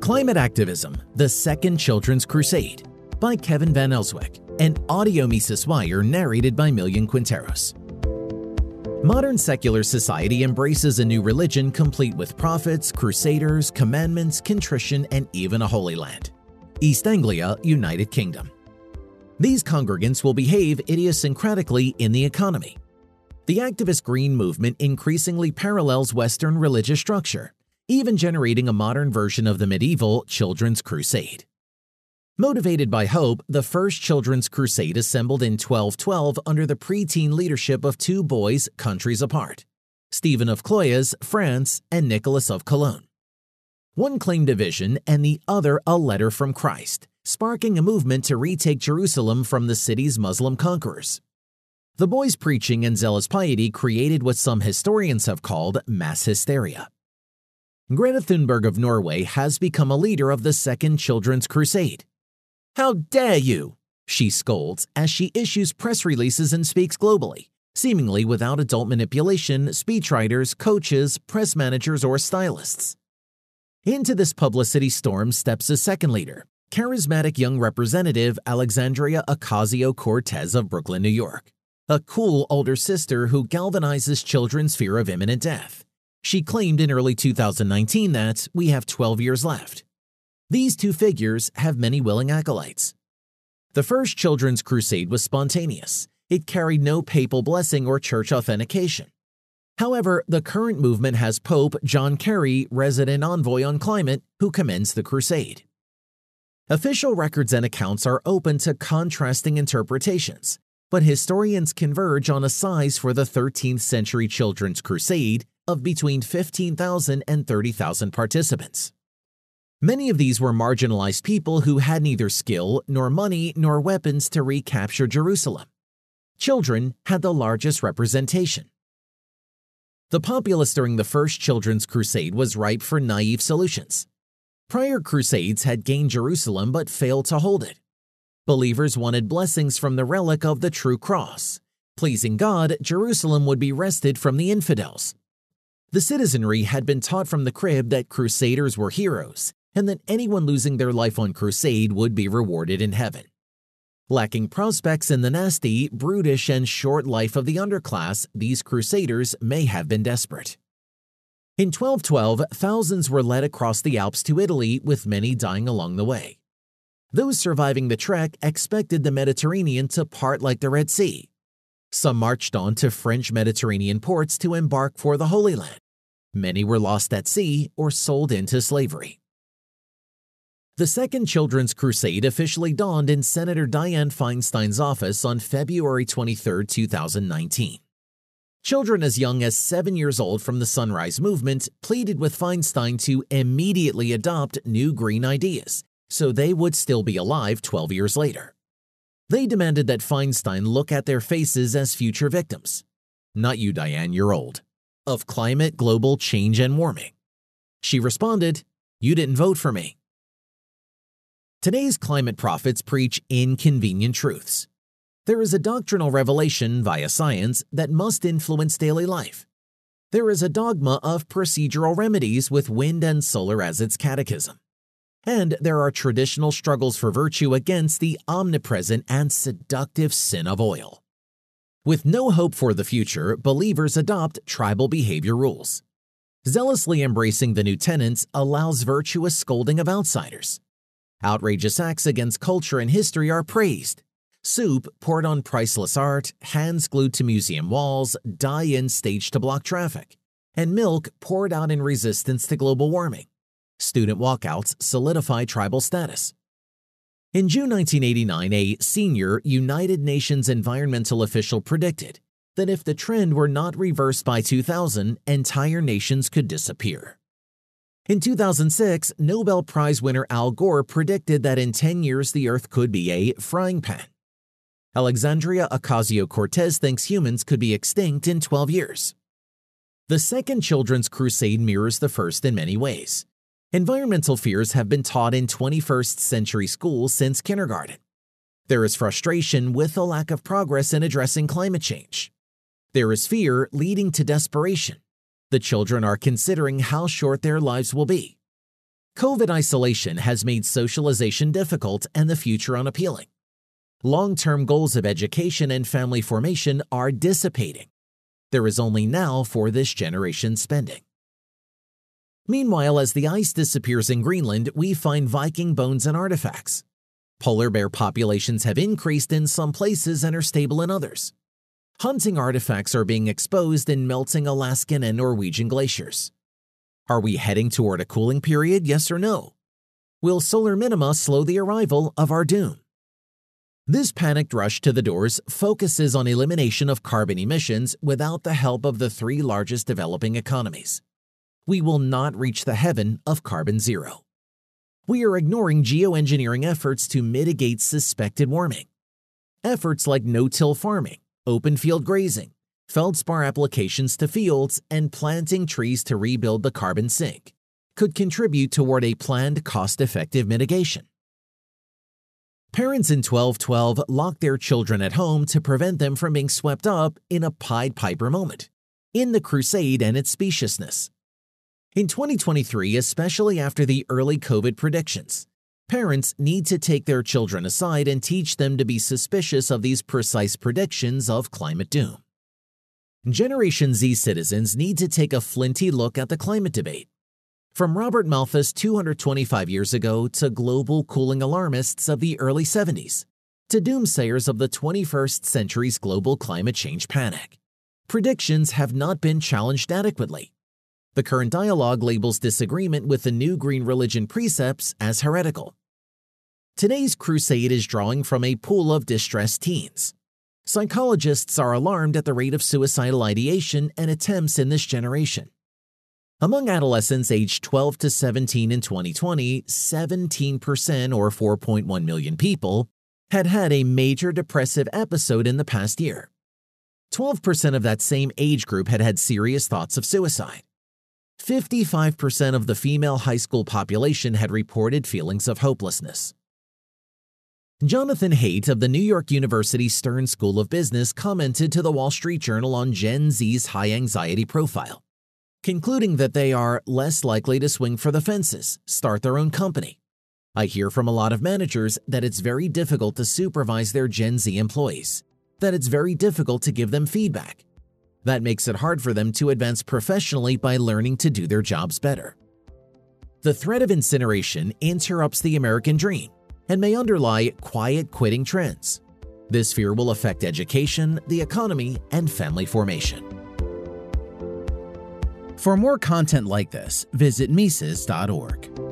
Climate Activism The Second Children's Crusade by Kevin Van Elswyk and Audio Mises Wire narrated by Millian Quinteros. Modern secular society embraces a new religion complete with prophets, crusaders, commandments, contrition, and even a holy land. East Anglia, United Kingdom. These congregants will behave idiosyncratically in the economy. The activist green movement increasingly parallels Western religious structure, even generating a modern version of the medieval Children's Crusade. Motivated by hope, the First Children's Crusade assembled in 1212 under the preteen leadership of two boys countries apart Stephen of Cloyes, France, and Nicholas of Cologne. One claimed a vision and the other a letter from Christ, sparking a movement to retake Jerusalem from the city's Muslim conquerors. The boys' preaching and zealous piety created what some historians have called mass hysteria. Greta Thunberg of Norway has become a leader of the Second Children's Crusade. How dare you! She scolds as she issues press releases and speaks globally, seemingly without adult manipulation, speechwriters, coaches, press managers, or stylists. Into this publicity storm steps a second leader, charismatic young representative Alexandria Ocasio Cortez of Brooklyn, New York, a cool older sister who galvanizes children's fear of imminent death. She claimed in early 2019 that we have 12 years left. These two figures have many willing acolytes. The first Children's Crusade was spontaneous. It carried no papal blessing or church authentication. However, the current movement has Pope John Kerry, resident envoy on climate, who commends the crusade. Official records and accounts are open to contrasting interpretations, but historians converge on a size for the 13th century Children's Crusade of between 15,000 and 30,000 participants. Many of these were marginalized people who had neither skill, nor money, nor weapons to recapture Jerusalem. Children had the largest representation. The populace during the First Children's Crusade was ripe for naive solutions. Prior crusades had gained Jerusalem but failed to hold it. Believers wanted blessings from the relic of the true cross. Pleasing God, Jerusalem would be wrested from the infidels. The citizenry had been taught from the crib that crusaders were heroes and that anyone losing their life on crusade would be rewarded in heaven. Lacking prospects in the nasty, brutish, and short life of the underclass, these crusaders may have been desperate. In 1212, thousands were led across the Alps to Italy, with many dying along the way. Those surviving the trek expected the Mediterranean to part like the Red Sea. Some marched on to French Mediterranean ports to embark for the Holy Land. Many were lost at sea or sold into slavery. The Second Children's Crusade officially dawned in Senator Dianne Feinstein's office on February 23, 2019. Children as young as seven years old from the Sunrise Movement pleaded with Feinstein to immediately adopt new green ideas so they would still be alive 12 years later. They demanded that Feinstein look at their faces as future victims. Not you, Dianne, you're old. Of climate, global change, and warming. She responded, You didn't vote for me. Today's climate prophets preach inconvenient truths. There is a doctrinal revelation via science that must influence daily life. There is a dogma of procedural remedies with wind and solar as its catechism and there are traditional struggles for virtue against the omnipresent and seductive sin of oil. With no hope for the future, believers adopt tribal behavior rules. Zealously embracing the new tenets allows virtuous scolding of outsiders. Outrageous acts against culture and history are praised. Soup poured on priceless art, hands glued to museum walls, die-in staged to block traffic, and milk poured out in resistance to global warming student walkouts solidify tribal status. In June 1989, a senior United Nations environmental official predicted that if the trend were not reversed by 2000, entire nations could disappear. In 2006, Nobel Prize winner Al Gore predicted that in 10 years the Earth could be a frying pan. Alexandria Ocasio Cortez thinks humans could be extinct in 12 years. The Second Children's Crusade mirrors the first in many ways. Environmental fears have been taught in 21st century schools since kindergarten. There is frustration with the lack of progress in addressing climate change. There is fear leading to desperation. The children are considering how short their lives will be. COVID isolation has made socialization difficult and the future unappealing. Long term goals of education and family formation are dissipating. There is only now for this generation spending. Meanwhile, as the ice disappears in Greenland, we find Viking bones and artifacts. Polar bear populations have increased in some places and are stable in others. Hunting artifacts are being exposed in melting Alaskan and Norwegian glaciers. Are we heading toward a cooling period, yes or no? Will solar minima slow the arrival of our doom? This panicked rush to the doors focuses on elimination of carbon emissions without the help of the three largest developing economies. We will not reach the heaven of carbon zero. We are ignoring geoengineering efforts to mitigate suspected warming. Efforts like no-till farming, open field grazing, feldspar applications to fields, and planting trees to rebuild the carbon sink could contribute toward a planned cost-effective mitigation. Parents in 1212 locked their children at home to prevent them from being swept up in a Pied Piper moment, in the crusade and its speciousness. In 2023, especially after the early COVID predictions, parents need to take their children aside and teach them to be suspicious of these precise predictions of climate doom. Generation Z citizens need to take a flinty look at the climate debate from Robert Malthus 225 years ago to global cooling alarmists of the early 70s, to doomsayers of the 21st century's global climate change panic. Predictions have not been challenged adequately. The current dialogue labels disagreement with the new green religion precepts as heretical. Today's crusade is drawing from a pool of distressed teens. Psychologists are alarmed at the rate of suicidal ideation and attempts in this generation. Among adolescents aged 12 to 17 in 2020, 17% or 4.1 million people had had a major depressive episode in the past year. 12% of that same age group had had serious thoughts of suicide. 55% of the female high school population had reported feelings of hopelessness. Jonathan Haidt of the New York University Stern School of Business commented to the Wall Street Journal on Gen Z's high anxiety profile concluding that they are less likely to swing for the fences, start their own company. I hear from a lot of managers that it's very difficult to supervise their Gen Z employees, that it's very difficult to give them feedback. That makes it hard for them to advance professionally by learning to do their jobs better. The threat of incineration interrupts the American dream and may underlie quiet quitting trends. This fear will affect education, the economy, and family formation. For more content like this, visit Mises.org.